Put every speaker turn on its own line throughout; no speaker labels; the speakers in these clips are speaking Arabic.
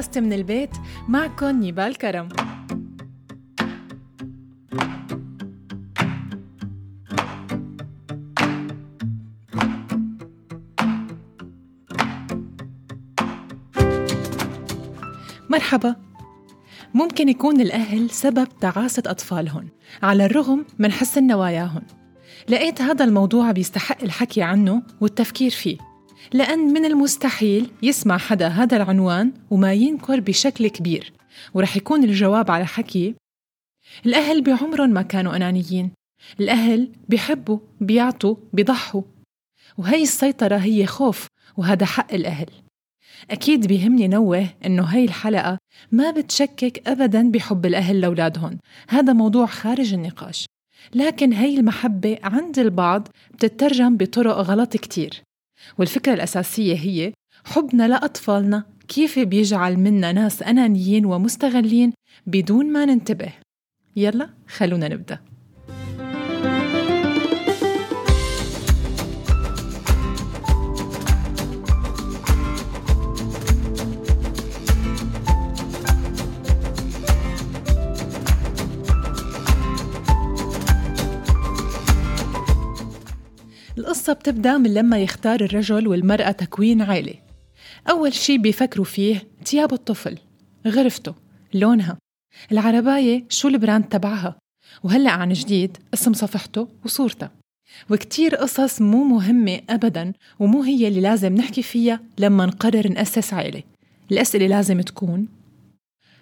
بودكاست من البيت معكم نيبال كرم مرحبا. ممكن يكون الأهل سبب تعاسة أطفالهم على الرغم من حسن نواياهم لقيت هذا الموضوع بيستحق الحكي عنه والتفكير فيه. لأن من المستحيل يسمع حدا هذا العنوان وما ينكر بشكل كبير. ورح يكون الجواب على حكي الأهل بعمرهم ما كانوا أنانيين. الأهل بيحبوا بيعطوا بيضحوا. وهي السيطرة هي خوف وهذا حق الأهل. أكيد بيهمني نوه إنه هاي الحلقة ما بتشكك أبداً بحب الأهل لأولادهم. هذا موضوع خارج النقاش. لكن هاي المحبة عند البعض بتترجم بطرق غلط كتير. والفكرة الأساسية هي حبنا لأطفالنا كيف بيجعل منا ناس أنانيين ومستغلين بدون ما ننتبه. يلا خلونا نبدأ. بتبدأ من لما يختار الرجل والمرأة تكوين عائلة أول شي بيفكروا فيه تياب الطفل غرفته لونها. العرباية شو البراند تبعها؟ وهلأ عن جديد اسم صفحته وصورته. وكتير قصص مو مهمة أبدا ومو هي اللي لازم نحكي فيها لما نقرر نأسس عائلة. الأسئلة لازم تكون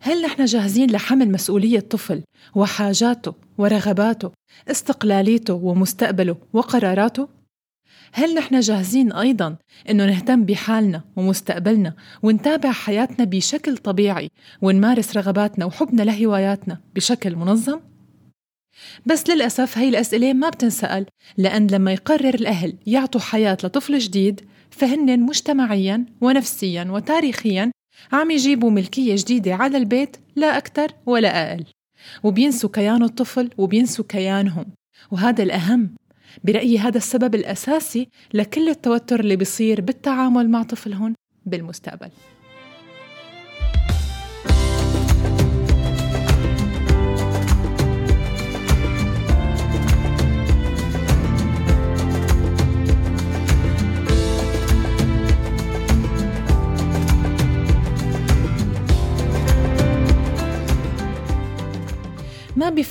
هل نحن جاهزين لحمل مسؤولية طفل وحاجاته ورغباته استقلاليته ومستقبله وقراراته؟ هل نحن جاهزين أيضا إنه نهتم بحالنا ومستقبلنا ونتابع حياتنا بشكل طبيعي ونمارس رغباتنا وحبنا لهواياتنا بشكل منظم؟ بس للأسف هي الأسئلة ما بتنسأل لأن لما يقرر الأهل يعطوا حياة لطفل جديد فهن مجتمعيا ونفسيا وتاريخيا عم يجيبوا ملكية جديدة على البيت لا أكثر ولا أقل وبينسوا كيان الطفل وبينسوا كيانهم وهذا الأهم برأيي هذا السبب الأساسي لكل التوتر اللي بيصير بالتعامل مع طفلهم بالمستقبل.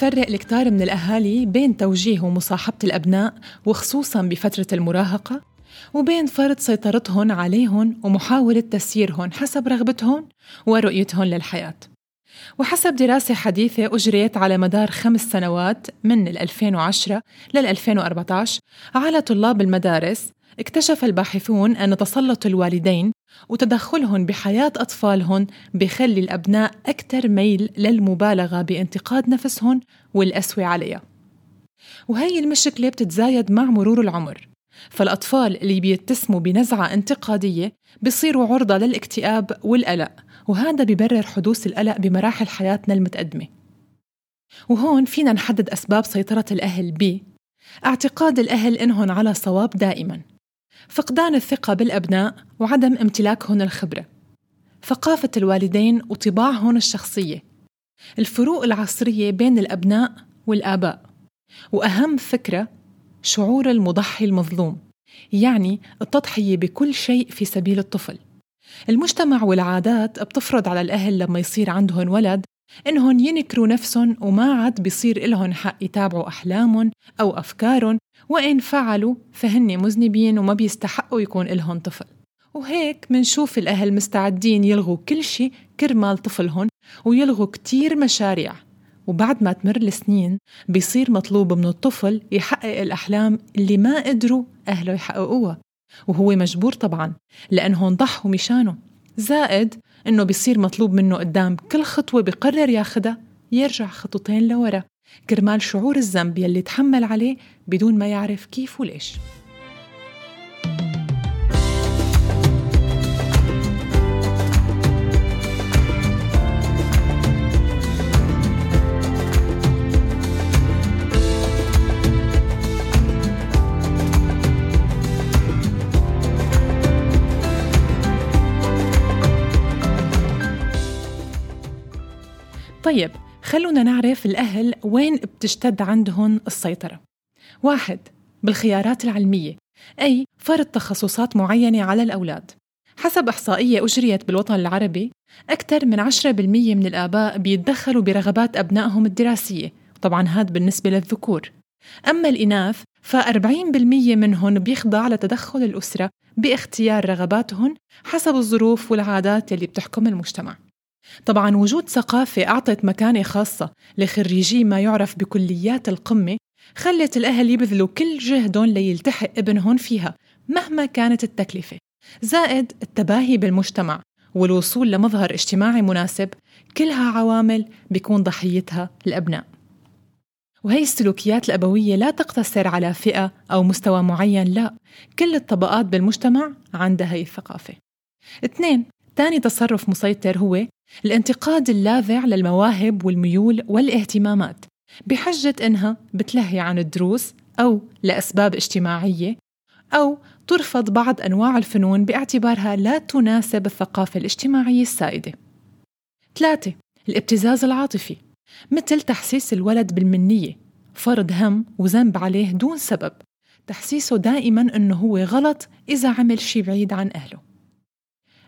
ما بيفرق الكتار من الأهالي بين توجيه ومصاحبة الأبناء وخصوصاً بفترة المراهقة وبين فرض سيطرتهم عليهم ومحاولة تسييرهم حسب رغبتهم ورؤيتهم للحياة. وحسب دراسة حديثة أجريت على مدار خمس سنوات من 2010 لل 2014 على طلاب المدارس اكتشف الباحثون أن تسلط الوالدين وتدخلهم بحياة أطفالهم بخلي الأبناء أكثر ميل للمبالغة بانتقاد نفسهم والأسوي عليها. وهي المشكلة بتتزايد مع مرور العمر. فالأطفال اللي بيتسموا بنزعة انتقادية بيصيروا عرضة للاكتئاب والقلق وهذا ببرر حدوث القلق بمراحل حياتنا المتقدمة. وهون فينا نحدد أسباب سيطرة الأهل ب اعتقاد الأهل إنهم على صواب دائماً. فقدان الثقة بالأبناء وعدم امتلاكهم الخبرة. ثقافة الوالدين وطباعهم الشخصية. الفروق العصرية بين الأبناء والآباء. وأهم فكرة شعور المضحي المظلوم يعني التضحية بكل شيء في سبيل الطفل. المجتمع والعادات بتفرض على الأهل لما يصير عندهم ولد إنهم ينكروا نفسهم وما عاد بيصير إلهم حق يتابعوا أحلامهم أو أفكارهم وإن فعلوا فهن مذنبين وما بيستحقوا يكون إلهم طفل. وهيك منشوف الأهل مستعدين يلغوا كل شيء كرمال طفلهم ويلغوا كتير مشاريع. وبعد ما تمر السنين بيصير مطلوب من الطفل يحقق الأحلام اللي ما قدروا أهله يحققوها. وهو مجبور طبعا لأنهم ضحوا مشانه. زائد إنه بيصير مطلوب منه قدام كل خطوة بقرر ياخدها يرجع خطوتين لورا كرمال شعور الذنب يلي تحمل عليه بدون ما يعرف كيف وليش. طيب خلونا نعرف الأهل وين بتشتد عندهم السيطرة. واحد بالخيارات العلمية أي فرض تخصصات معينة على الأولاد. حسب إحصائية أجريت بالوطن العربي أكثر من 10% من الآباء بيتدخلوا برغبات أبنائهم الدراسية طبعا هذا بالنسبة للذكور. أما الإناث ف40% منهم بيخضع لتدخل الأسرة باختيار رغباتهم حسب الظروف والعادات اللي بتحكم المجتمع. طبعا وجود ثقافة أعطت مكانة خاصة لخريجي ما يعرف بكليات القمة خلت الأهل يبذلوا كل جهدهم ليلتحق ابنهم فيها مهما كانت التكلفة. زائد التباهي بالمجتمع والوصول لمظهر اجتماعي مناسب كلها عوامل بيكون ضحيتها الأبناء. وهي السلوكيات الأبوية لا تقتصر على فئة أو مستوى معين لا. كل الطبقات بالمجتمع عندها هي الثقافة. اثنين تاني تصرف مسيطر هو الانتقاد اللاذع للمواهب والميول والاهتمامات بحجة إنها بتلهي عن الدروس أو لأسباب اجتماعية أو ترفض بعض أنواع الفنون باعتبارها لا تناسب الثقافة الاجتماعية السائدة. ثلاثة الابتزاز العاطفي مثل تحسيس الولد بالمنية فرض هم وذنب عليه دون سبب تحسيسه دائما أنه هو غلط إذا عمل شي بعيد عن أهله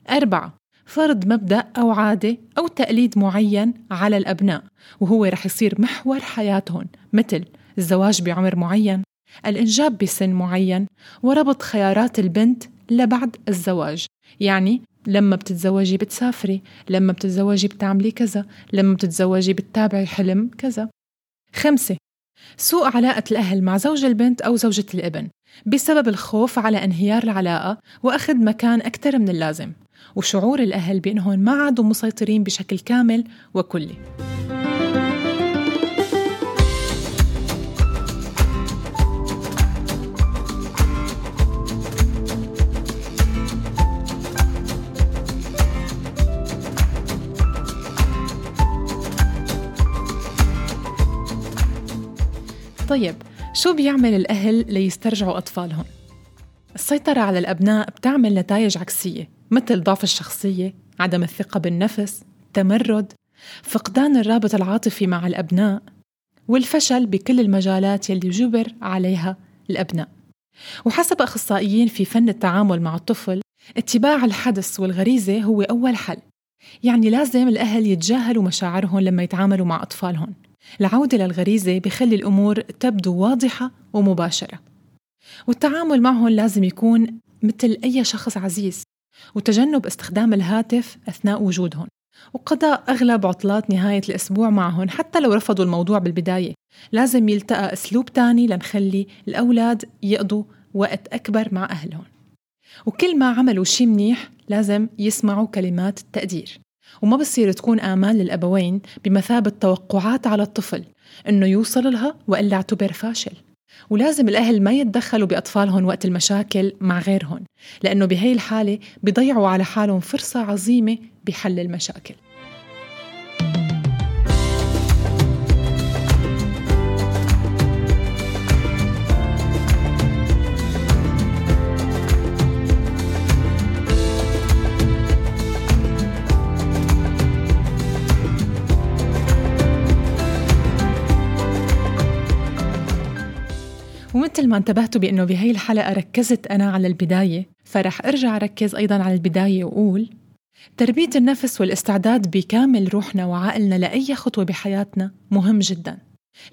أربعة فرض مبدأ أو عادة أو تقليد معين على الأبناء وهو رح يصير محور حياتهم مثل الزواج بعمر معين الإنجاب بسن معين وربط خيارات البنت لبعد الزواج. يعني لما بتتزوجي بتسافري لما بتتزوجي بتعملي كذا لما بتتزوجي بتتابعي حلم كذا. خمسة سوء علاقة الأهل مع زوج البنت أو زوجة الابن بسبب الخوف على انهيار العلاقة وأخذ مكان أكثر من اللازم وشعور الأهل بأنهم ما عادوا مسيطرين بشكل كامل وكلي. طيب شو بيعمل الأهل ليسترجعوا أطفالهم؟ السيطرة على الأبناء بتعمل نتائج عكسية مثل ضعف الشخصية، عدم الثقة بالنفس، تمرد، فقدان الرابط العاطفي مع الأبناء، والفشل بكل المجالات يلي جبر عليها الأبناء. وحسب أخصائيين في فن التعامل مع الطفل، اتباع الحدث والغريزة هو أول حل. يعني لازم الأهل يتجاهلوا مشاعرهم لما يتعاملوا مع أطفالهم. العودة للغريزة بخلي الأمور تبدو واضحة ومباشرة. والتعامل معهم لازم يكون مثل أي شخص عزيز وتجنب استخدام الهاتف أثناء وجودهم. وقضاء أغلب عطلات نهاية الأسبوع معهم حتى لو رفضوا الموضوع بالبداية. لازم يلتقى أسلوب تاني لنخلي الأولاد يقضوا وقت أكبر مع أهلهم. وكل ما عملوا شي منيح لازم يسمعوا كلمات التقدير وما بصير تكون آمال الأبوين بمثابة توقعات على الطفل إنه يوصل لها وإلا اعتبر فاشل. ولازم الأهل ما يتدخلوا بأطفالهم وقت المشاكل مع غيرهم لأنه بهي الحالة بيضيعوا على حالهم فرصة عظيمة بحل المشاكل. ومثل ما انتبهتوا بأنه بهي الحلقة ركزت أنا على البداية فرح أرجع أركز أيضا على البداية وأقول تربية النفس والاستعداد بكامل روحنا وعقلنا لأي خطوة بحياتنا مهم جدا.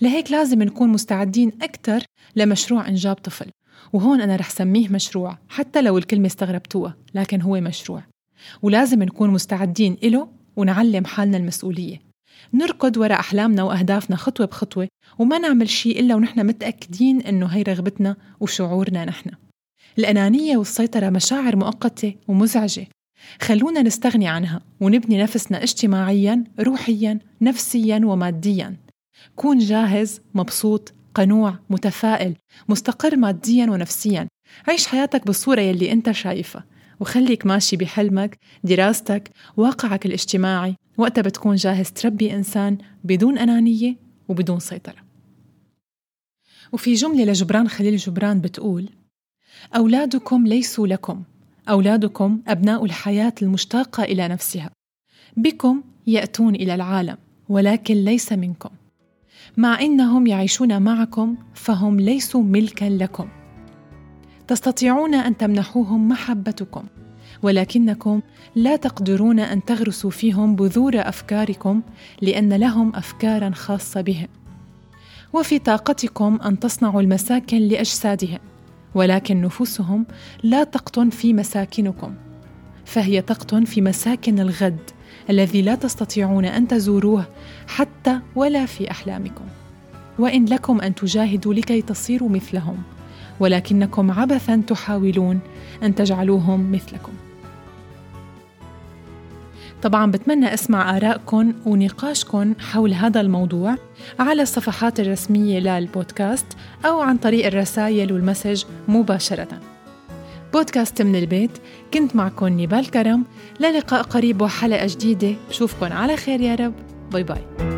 لهيك لازم نكون مستعدين أكثر لمشروع إنجاب طفل وهون أنا رح سميه مشروع حتى لو الكلمة استغربتوها لكن هو مشروع. ولازم نكون مستعدين إله ونعلم حالنا المسؤولية. نركض وراء أحلامنا وأهدافنا خطوة بخطوة وما نعمل شيء إلا ونحن متأكدين إنه هي رغبتنا وشعورنا نحن. الأنانية والسيطرة مشاعر مؤقتة ومزعجة. خلونا نستغني عنها ونبني نفسنا اجتماعيا روحيا نفسيا وماديا. كون جاهز مبسوط قنوع متفائل مستقر ماديا ونفسيا. عيش حياتك بالصورة يلي أنت شايفها. وخليك ماشي بحلمك دراستك واقعك الاجتماعي. وقتها بتكون جاهز تربي إنسان بدون أنانية وبدون سيطرة. وفي جملة لجبران خليل جبران بتقول أولادكم ليسوا لكم أولادكم أبناء الحياة المشتاقة إلى نفسها. بكم يأتون إلى العالم ولكن ليس منكم. مع إنهم يعيشون معكم فهم ليسوا ملكا لكم. تستطيعون أن تمنحوهم محبتكم. ولكنكم لا تقدرون أن تغرسوا فيهم بذور أفكاركم لأن لهم افكارا خاصة بهم وفي طاقتكم أن تصنعوا المساكن لاجسادهم ولكن نفوسهم لا تقطن في مساكنكم. فهي تقطن في مساكن الغد الذي لا تستطيعون أن تزوروه حتى ولا في أحلامكم. وإن لكم أن تجاهدوا لكي تصيروا مثلهم ولكنكم عبثا تحاولون أن تجعلوهم مثلكم. طبعا بتمنى أسمع آرائكم ونقاشكم حول هذا الموضوع على الصفحات الرسمية للبودكاست أو عن طريق الرسائل وال message مباشرةً. بودكاست من البيت كنت معكم نيبال كرم. للقاء قريب وحلقة جديدة. بشوفكن على خير يا رب. bye bye.